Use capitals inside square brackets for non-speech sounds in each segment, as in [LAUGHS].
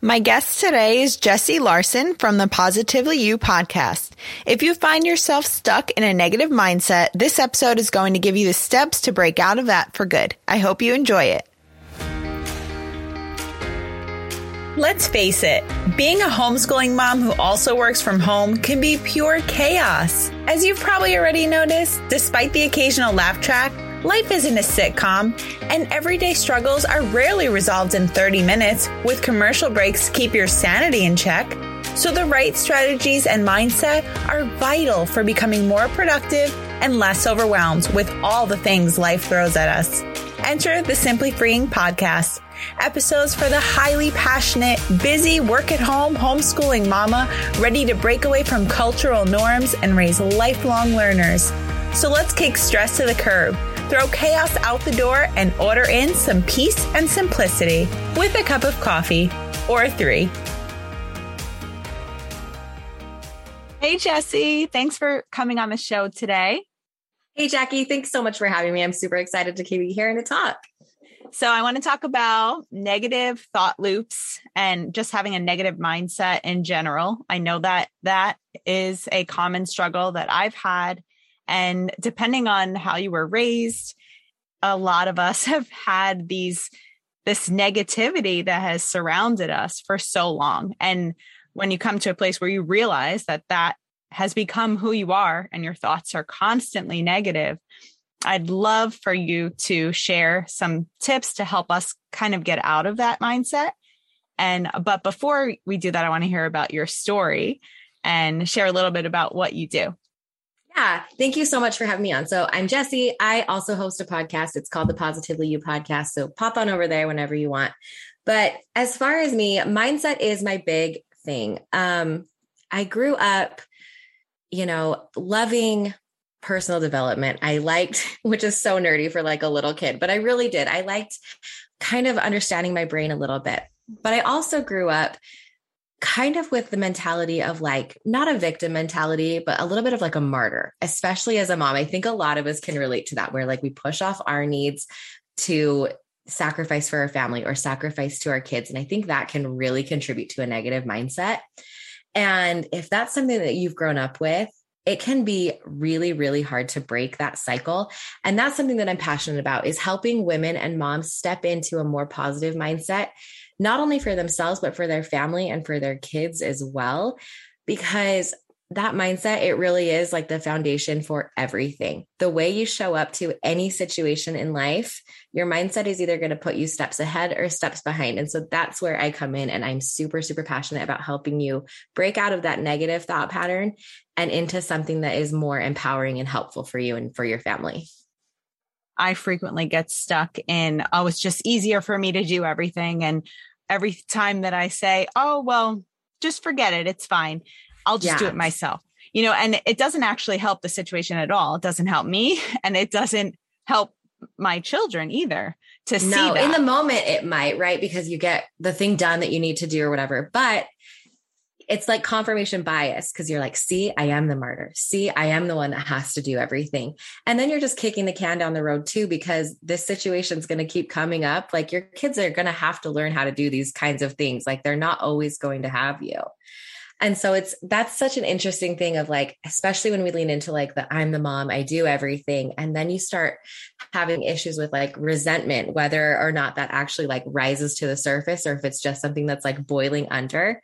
My guest today is Jessie Larson from the Positively You podcast. If you find yourself stuck in a negative mindset, this episode is going to give you the steps to break out of that for good. I hope you enjoy it. Let's face it, being a homeschooling mom who also works from home can be pure chaos. As you've probably already noticed, despite the occasional laugh track, Life isn't a sitcom, and everyday struggles are rarely resolved in 30 minutes with commercial breaks to keep your sanity in check. So, the right strategies and mindset are vital for becoming more productive and less overwhelmed with all the things life throws at us. Enter the Simply Freeing podcast. Episodes for the highly passionate, busy, work at home, homeschooling mama ready to break away from cultural norms and raise lifelong learners. So let's kick stress to the curb Throw chaos out the door and order in some peace and simplicity with a cup of coffee or three. Hey, Jessie. Thanks for coming on the show today. Hey, Jackie. Thanks so much for having me. I'm super excited to be here and to talk. So, I want to talk about negative thought loops and just having a negative mindset in general. I know that that is a common struggle that I've had and depending on how you were raised, a lot of us [LAUGHS] have had these this negativity that has surrounded us for so long. And when you come to a place where you realize that that has become who you are and your thoughts are constantly negative, I'd love for you to share some tips to help us kind of get out of that mindset. And but before we do that, I want to hear about your story and share a little bit about what you do. Yeah, thank you so much for having me on. So I'm Jessie. I also host a podcast. It's called the Positively You podcast. So pop on over there whenever you want. But as far as me, mindset is my big thing. Um, I grew up, you know, loving personal development. I liked, [LAUGHS] which is so nerdy for like a little kid, but I really did. I liked kind of understanding my brain a little bit. But I also grew up kind of with the mentality of like not a victim mentality, but a little bit of like a martyr, especially as a mom. I think a lot of us can relate to that, where like we push off our needs to sacrifice for our family or sacrifice to our kids. And I think that can really contribute to a negative mindset. And if that's something that you've grown up with, it can be really really hard to break that cycle and that's something that i'm passionate about is helping women and moms step into a more positive mindset not only for themselves, but for their family and for their kids as well. Because that mindset, it really is like the foundation for everything. The way you show up to any situation in life, your mindset is either going to put you steps ahead or steps behind. And so that's where I come in. And I'm super, super passionate about helping you break out of that negative thought pattern and into something that is more empowering and helpful for you and for your family. I frequently get stuck in, oh, it's just easier for me to do everything. And every time that I say, oh, well, just forget it, it's fine. I'll just yeah. do it myself. You know, and it doesn't actually help the situation at all. It doesn't help me [LAUGHS] and it doesn't help my children either to no, see that. in the moment it might right because you get the thing done that you need to do or whatever but it's like confirmation bias because you're like, see, I am the martyr. See, I am the one that has to do everything. And then you're just kicking the can down the road too, because this situation is going to keep coming up. Like your kids are going to have to learn how to do these kinds of things. Like they're not always going to have you. And so it's that's such an interesting thing of like, especially when we lean into like the I'm the mom, I do everything. And then you start having issues with like resentment, whether or not that actually like rises to the surface or if it's just something that's like boiling under.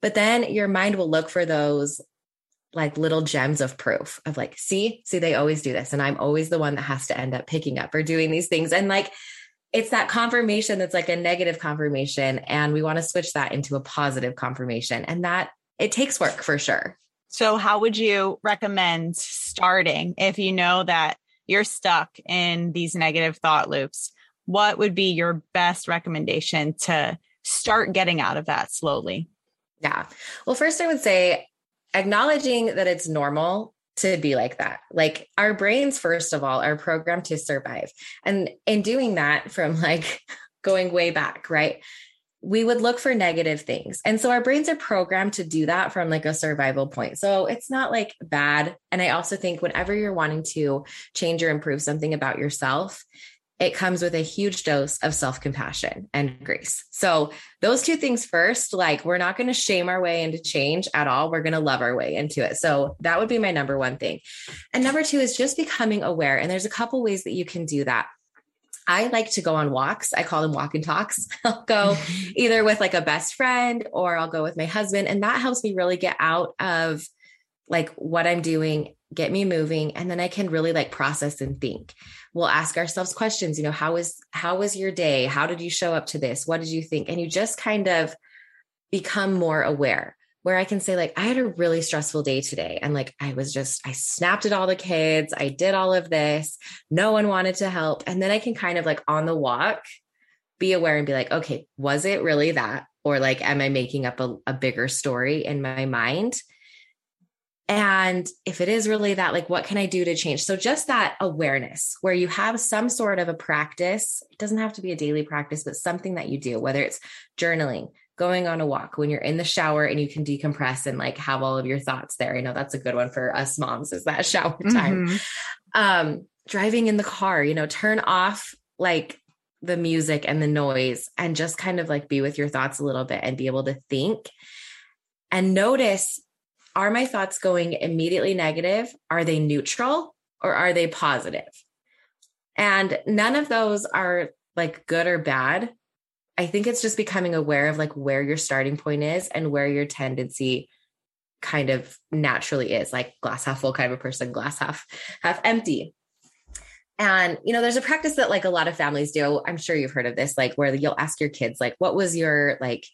But then your mind will look for those like little gems of proof of like, see, see, they always do this. And I'm always the one that has to end up picking up or doing these things. And like, it's that confirmation that's like a negative confirmation. And we want to switch that into a positive confirmation. And that it takes work for sure. So, how would you recommend starting if you know that you're stuck in these negative thought loops? What would be your best recommendation to start getting out of that slowly? Yeah. Well, first, I would say acknowledging that it's normal to be like that. Like our brains, first of all, are programmed to survive. And in doing that, from like [LAUGHS] going way back, right? We would look for negative things. And so our brains are programmed to do that from like a survival point. So it's not like bad. And I also think whenever you're wanting to change or improve something about yourself, it comes with a huge dose of self compassion and grace. So, those two things first, like we're not going to shame our way into change at all. We're going to love our way into it. So, that would be my number one thing. And number two is just becoming aware. And there's a couple ways that you can do that. I like to go on walks. I call them walk and talks. [LAUGHS] I'll go either with like a best friend or I'll go with my husband. And that helps me really get out of like what I'm doing, get me moving. And then I can really like process and think. We'll ask ourselves questions, you know, how was, how was your day? How did you show up to this? What did you think? And you just kind of become more aware where I can say, like, I had a really stressful day today. And like, I was just, I snapped at all the kids. I did all of this. No one wanted to help. And then I can kind of like on the walk, be aware and be like, okay, was it really that? Or like, am I making up a, a bigger story in my mind? And if it is really that, like, what can I do to change? So, just that awareness where you have some sort of a practice, it doesn't have to be a daily practice, but something that you do, whether it's journaling, going on a walk, when you're in the shower and you can decompress and like have all of your thoughts there. I know that's a good one for us moms is that [LAUGHS] shower time. Mm-hmm. Um, driving in the car, you know, turn off like the music and the noise and just kind of like be with your thoughts a little bit and be able to think and notice are my thoughts going immediately negative? Are they neutral or are they positive? And none of those are like good or bad. I think it's just becoming aware of like where your starting point is and where your tendency kind of naturally is like glass half full kind of a person, glass half half empty. And you know, there's a practice that like a lot of families do. I'm sure you've heard of this, like where you'll ask your kids, like, what was your like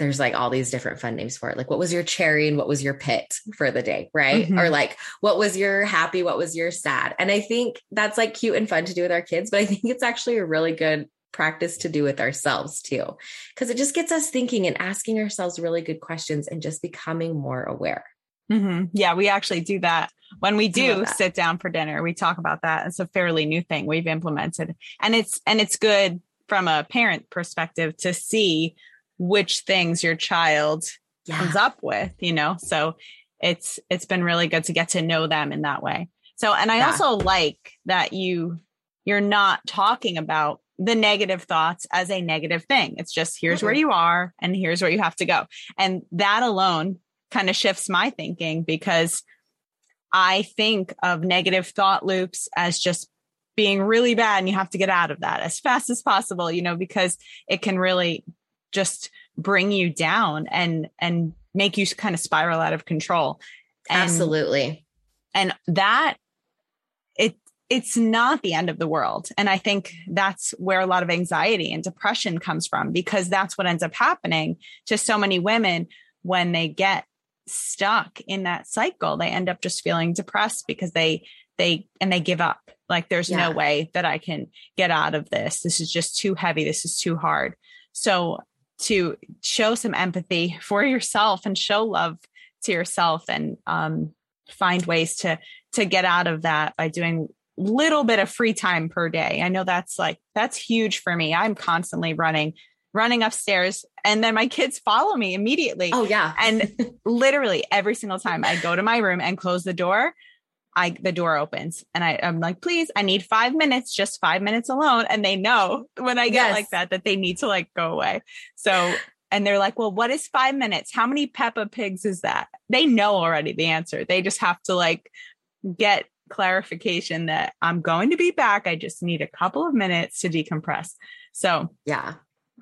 there's like all these different fun names for it. Like, what was your cherry and what was your pit for the day? Right. Mm-hmm. Or like, what was your happy? What was your sad? And I think that's like cute and fun to do with our kids, but I think it's actually a really good practice to do with ourselves too, because it just gets us thinking and asking ourselves really good questions and just becoming more aware. Mm-hmm. Yeah, we actually do that when we do sit down for dinner. We talk about that. It's a fairly new thing we've implemented, and it's and it's good from a parent perspective to see which things your child yeah. comes up with, you know? So it's, it's been really good to get to know them in that way. So, and I yeah. also like that you, you're not talking about the negative thoughts as a negative thing. It's just here's mm-hmm. where you are and here's where you have to go. And that alone kind of shifts my thinking because I think of negative thought loops as just being really bad and you have to get out of that as fast as possible, you know, because it can really just bring you down and and make you kind of spiral out of control. And, Absolutely. And that it's not the end of the world. And I think that's where a lot of anxiety and depression comes from because that's what ends up happening to so many women when they get stuck in that cycle. They end up just feeling depressed because they they and they give up. Like there's yeah. no way that I can get out of this. This is just too heavy. This is too hard. So to show some empathy for yourself and show love to yourself and um, find ways to to get out of that by doing little bit of free time per day. I know that's like that's huge for me. I'm constantly running running upstairs and then my kids follow me immediately. Oh yeah. and [LAUGHS] literally every single time I go to my room and close the door, I the door opens and I, I'm like, please, I need five minutes, just five minutes alone. And they know when I get yes. like that that they need to like go away. So and they're like, well, what is five minutes? How many Peppa Pigs is that? They know already the answer. They just have to like get clarification that I'm going to be back. I just need a couple of minutes to decompress. So yeah,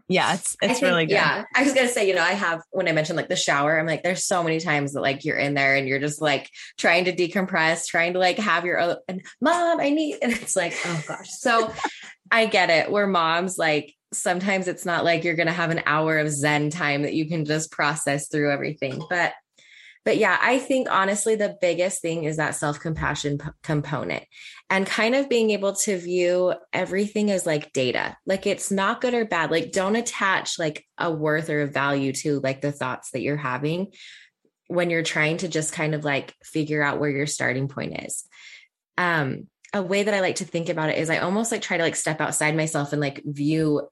yeah, it's it's think, really good. Yeah. I was gonna say, you know, I have when I mentioned like the shower, I'm like, there's so many times that like you're in there and you're just like trying to decompress, trying to like have your own and mom, I need and it's like, oh gosh. So [LAUGHS] I get it. We're moms, like sometimes it's not like you're gonna have an hour of Zen time that you can just process through everything. But but yeah, I think honestly, the biggest thing is that self compassion p- component and kind of being able to view everything as like data. Like it's not good or bad. Like don't attach like a worth or a value to like the thoughts that you're having when you're trying to just kind of like figure out where your starting point is. Um, a way that I like to think about it is I almost like try to like step outside myself and like view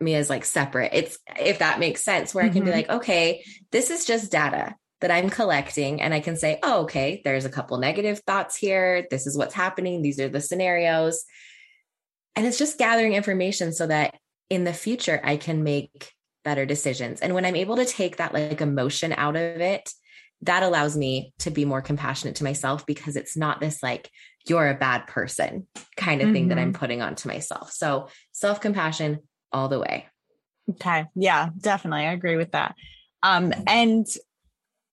me as like separate. It's if that makes sense, where mm-hmm. I can be mm-hmm. like, okay, this is just data that I'm collecting and I can say, oh, okay, there's a couple negative thoughts here. This is what's happening. These are the scenarios. And it's just gathering information so that in the future I can make better decisions. And when I'm able to take that like emotion out of it, that allows me to be more compassionate to myself because it's not this like, you're a bad person kind of mm-hmm. thing that I'm mm-hmm. putting onto myself. So self compassion all the way. Okay. Yeah, definitely. I agree with that. Um, and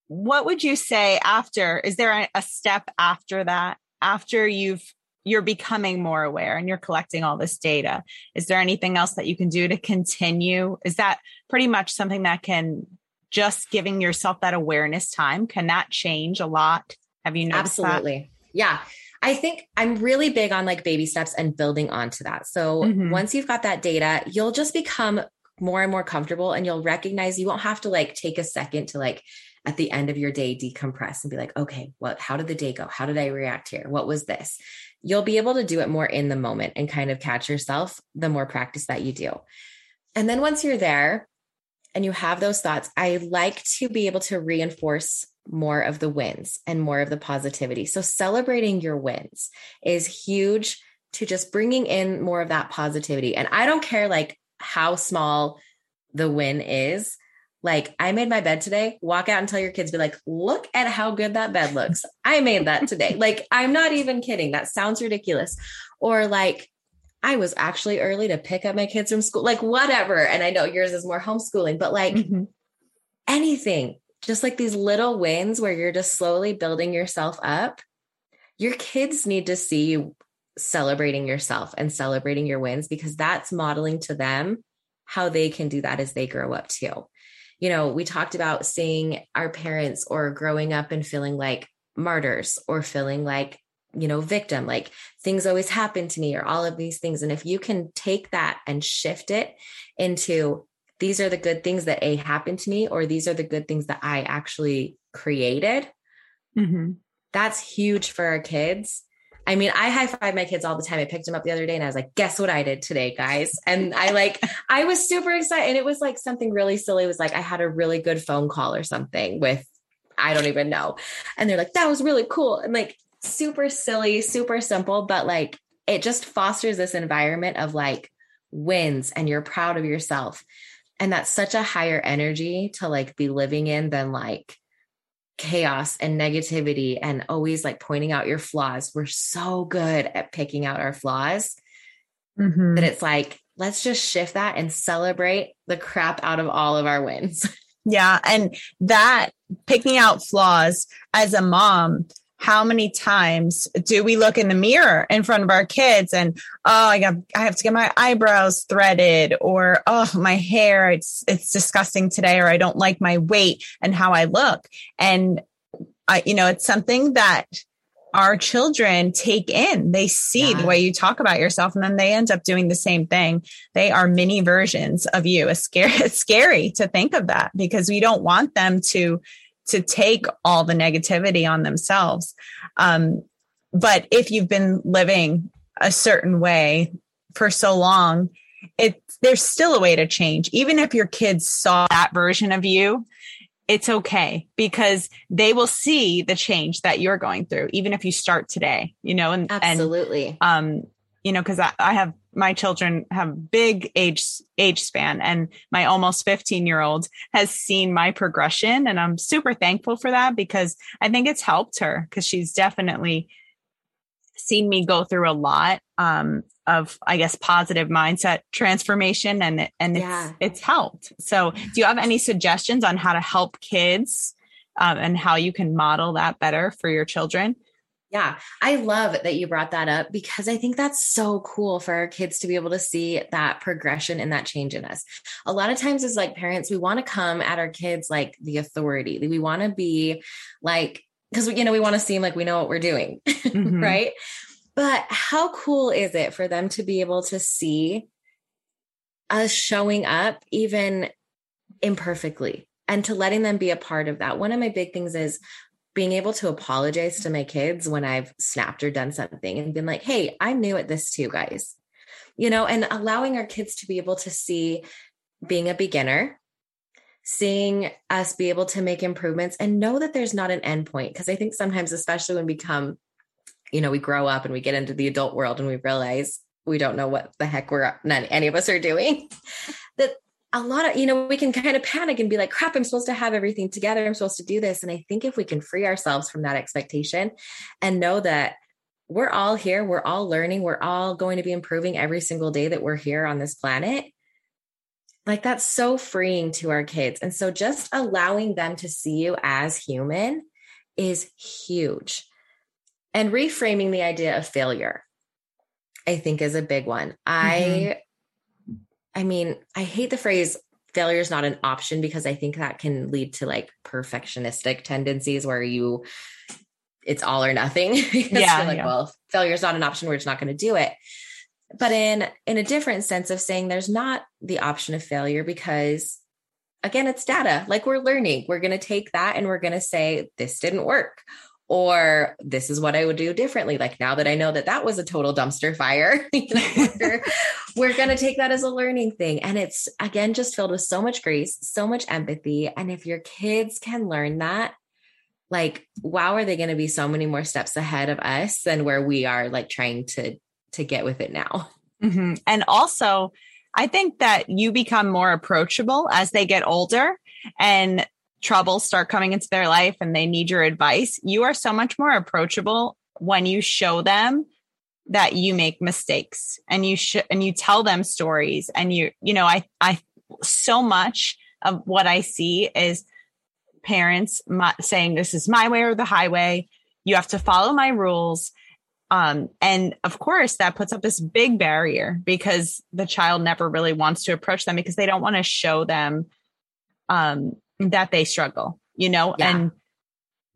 what would you say after? Is there a, step after that? After you've you're becoming more aware and you're collecting all this data. Is there anything else that you can do to continue? Is that pretty much something that can just giving yourself that awareness time? Can that change a lot? Have you noticed Absolutely. That? Yeah. I think I'm really big on like baby steps and building onto that. So mm-hmm. once you've got that data, you'll just become more and more comfortable and you'll recognize you won't have to like take a second to like at the end of your day decompress and be like okay what how did the day go? How did i react here? What was this? You'll be able to do it more in the moment and kind of catch yourself the more practice that you do. And then once you're there and you have those thoughts i like to be able to reinforce more of the wins and more of the positivity. So celebrating your wins is huge to just bringing in more of that positivity. And i don't care like how small the win is. Like, I made my bed today. Walk out and tell your kids, be like, look at how good that bed looks. I made that today. [LAUGHS] like, I'm not even kidding. That sounds ridiculous. Or like, I was actually early to pick up my kids from school, like, whatever. And I know yours is more homeschooling, but like mm-hmm. anything, just like these little wins where you're just slowly building yourself up. Your kids need to see you celebrating yourself and celebrating your wins because that's modeling to them how they can do that as they grow up too. You know, we talked about seeing our parents or growing up and feeling like martyrs or feeling like, you know, victim, like things always happen to me or all of these things. And if you can take that and shift it into these are the good things that A happened to me, or these are the good things that I actually created, mm-hmm. that's huge for our kids I mean, I high five my kids all the time. I picked them up the other day and I was like, guess what I did today, guys? And I like, [LAUGHS] I was super excited. And it was like something really silly. It was like, I had a really good phone call or something with, I don't even know. And they're like, that was really cool. And like, super silly, super simple, but like, it just fosters this environment of like wins and you're proud of yourself. And that's such a higher energy to like be living in than like, chaos and negativity and always like pointing out your flaws. We're so good at picking out our flaws mm-hmm. that it's like, let's just shift that and celebrate the crap out of all of our wins. [LAUGHS] Yeah. And that picking out flaws as a mom, how many times do we look in the mirror in front of our kids and oh i got i have to get my eyebrows threaded or oh my hair it's it's disgusting today or i don't like my weight and how i look. And i you know it's something that our children take in. They see yeah. the way you talk about yourself and then they end up doing the same thing. They are mini versions of you. It's scary [LAUGHS] it's scary to think of that because we don't want them to to take all the negativity on themselves. Um, but if you've been living a certain way for so long, it there's still a way to change. Even if your kids saw that version of you, it's okay because they will see the change that you're going through, even if you start today, you know, and absolutely. And, um, you know, cause I, I have my children have big age age span and my almost 15 year old has seen my progression and i'm super thankful for that because i think it's helped her because she's definitely seen me go through a lot um, of i guess positive mindset transformation and and it's yeah. it's helped so do you have any suggestions on how to help kids um, and how you can model that better for your children yeah, I love that you brought that up because I think that's so cool for our kids to be able to see that progression and that change in us. A lot of times, as like parents, we want to come at our kids like the authority. We want to be like, because you know, we want to seem like we know what we're doing, [LAUGHS] mm-hmm. right? But how cool is it for them to be able to see us showing up even imperfectly and to letting them be a part of that? One of my big things is being able to apologize to my kids when I've snapped or done something and been like, hey, I'm new at this too, guys. You know, and allowing our kids to be able to see being a beginner, seeing us be able to make improvements and know that there's not an end point. Because I think sometimes, especially when we become, you know, we grow up and we get into the adult world and we realize we don't know what the heck we're none any of us are doing. [LAUGHS] That a lot of, you know, we can kind of panic and be like, crap, I'm supposed to have everything together. I'm supposed to do this. And I think if we can free ourselves from that expectation and know that we're all here, we're all learning, we're all going to be improving every single day that we're here on this planet. Like that's so freeing to our kids. And so just allowing them to see you as human is huge. And reframing the idea of failure, I think is a big one. Mm-hmm. I I mean, I hate the phrase failure is not an option because I think that can lead to like perfectionistic tendencies where you it's all or nothing. [LAUGHS] yeah, like, yeah. well, failure is not an option. We're just not going to do it. But in in a different sense of saying there's not the option of failure because again, it's data. Like we're learning. We're going to take that and we're going to say this didn't work or this is what I would do differently. Like now that I know that that was a total dumpster fire, [LAUGHS] you know, we're, we're going to take that as a learning thing. And it's again just filled with so much grace, so much empathy. And if your kids can learn that, like, wow, are they going to be so many more steps ahead of us than where we are like trying to to get with it now. Mm-hmm. And also, I think that you become more approachable as they get older. And troubles start coming into their life and they need your advice, you are so much more approachable when you show them that you make mistakes and you should and you tell them stories and you you know I I so much of what I see is parents my, saying this is my way or the highway. You have to follow my rules. Um, and of course that puts up this big barrier because the child never really wants to approach them because they don't want to show them um, that they struggle, you know, yeah. and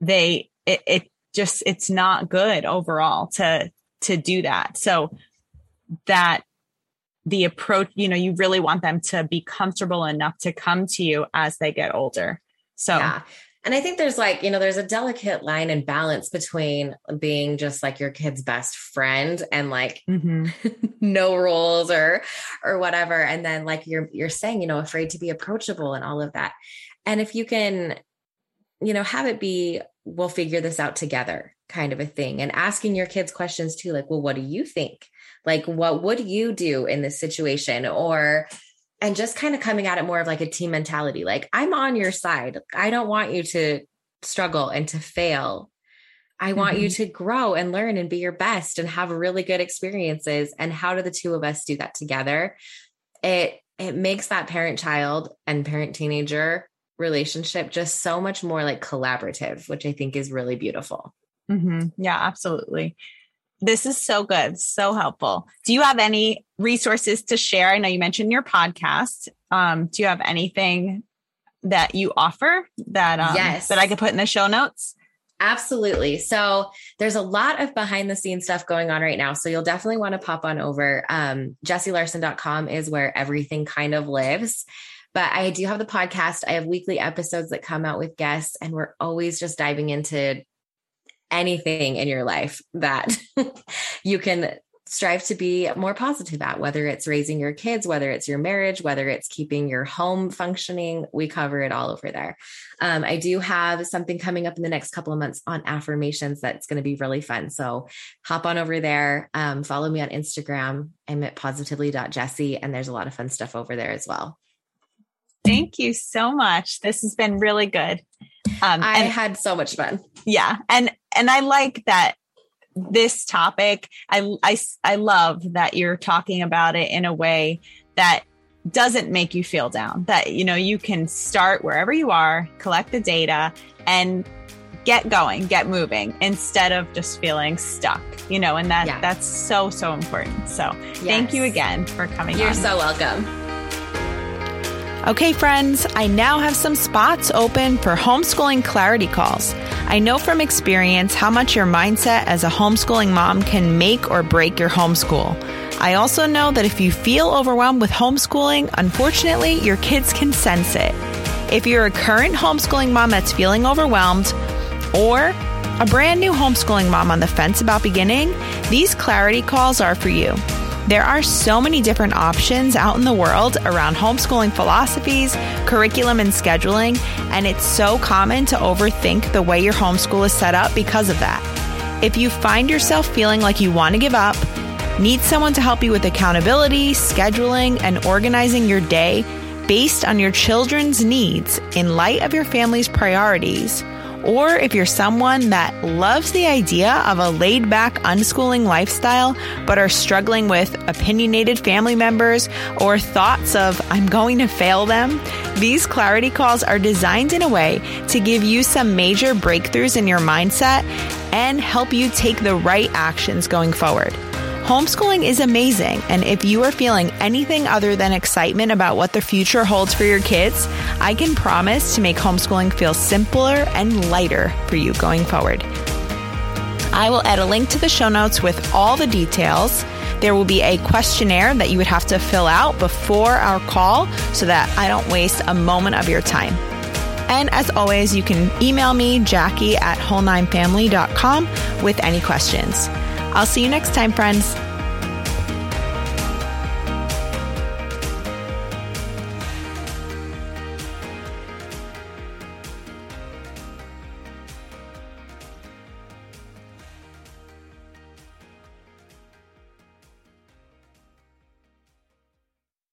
they, it, it just, it's not good overall to, to do that. So that the approach, you know, you really want them to be comfortable enough to come to you as they get older. So, yeah. And I think there's like, you know, there's a delicate line and balance between being just like your kid's best friend and like mm-hmm. [LAUGHS] no rules or or whatever. And then like you're you're saying, you know, afraid to be approachable and all of that. And if you can, you know, have it be, we'll figure this out together kind of a thing and asking your kids questions too, like, well, what do you think? Like, what would you do in this situation? Or, and just kind of coming at it more of like a team mentality. Like, I'm on your side. I don't want you to struggle and to fail. I want mm-hmm. you to grow and learn and be your best and have really good experiences. And how do the two of us do that together? It it makes that parent child and parent teenager relationship just so much more like collaborative, which I think is really beautiful. Mm-hmm. Yeah, absolutely. This is so good, so helpful. Do you have any resources to share? I know you mentioned your podcast. Um, do you have anything that you offer that um, yes. that I could put in the show notes? Absolutely. So there's a lot of behind the scenes stuff going on right now. So you'll definitely want to pop on over. Um, JessieLarson.com is where everything kind of lives. But I do have the podcast. I have weekly episodes that come out with guests, and we're always just diving into anything in your life that [LAUGHS] you can strive to be more positive at, whether it's raising your kids, whether it's your marriage, whether it's keeping your home functioning. We cover it all over there. Um, I do have something coming up in the next couple of months on affirmations that's going to be really fun. So hop on over there, um, follow me on Instagram. I'm at positively.jessie, and there's a lot of fun stuff over there as well. Thank you so much. This has been really good. Um, I and, had so much fun. Yeah, and and I like that this topic. I I I love that you're talking about it in a way that doesn't make you feel down. That you know you can start wherever you are, collect the data, and get going, get moving instead of just feeling stuck. You know, and that yeah. that's so so important. So yes. thank you again for coming. You're on. so welcome. Okay, friends, I now have some spots open for homeschooling clarity calls. I know from experience how much your mindset as a homeschooling mom can make or break your homeschool. I also know that if you feel overwhelmed with homeschooling, unfortunately, your kids can sense it. If you're a current homeschooling mom that's feeling overwhelmed, or a brand new homeschooling mom on the fence about beginning, these clarity calls are for you. There are so many different options out in the world around homeschooling philosophies, curriculum, and scheduling, and it's so common to overthink the way your homeschool is set up because of that. If you find yourself feeling like you want to give up, Need someone to help you with accountability, scheduling, and organizing your day based on your children's needs in light of your family's priorities? Or if you're someone that loves the idea of a laid back unschooling lifestyle, but are struggling with opinionated family members or thoughts of, I'm going to fail them, these clarity calls are designed in a way to give you some major breakthroughs in your mindset and help you take the right actions going forward. Homeschooling is amazing, and if you are feeling anything other than excitement about what the future holds for your kids, I can promise to make homeschooling feel simpler and lighter for you going forward. I will add a link to the show notes with all the details. There will be a questionnaire that you would have to fill out before our call so that I don't waste a moment of your time. And as always, you can email me, Jackie at whole9family.com with any questions. I'll see you next time, friends.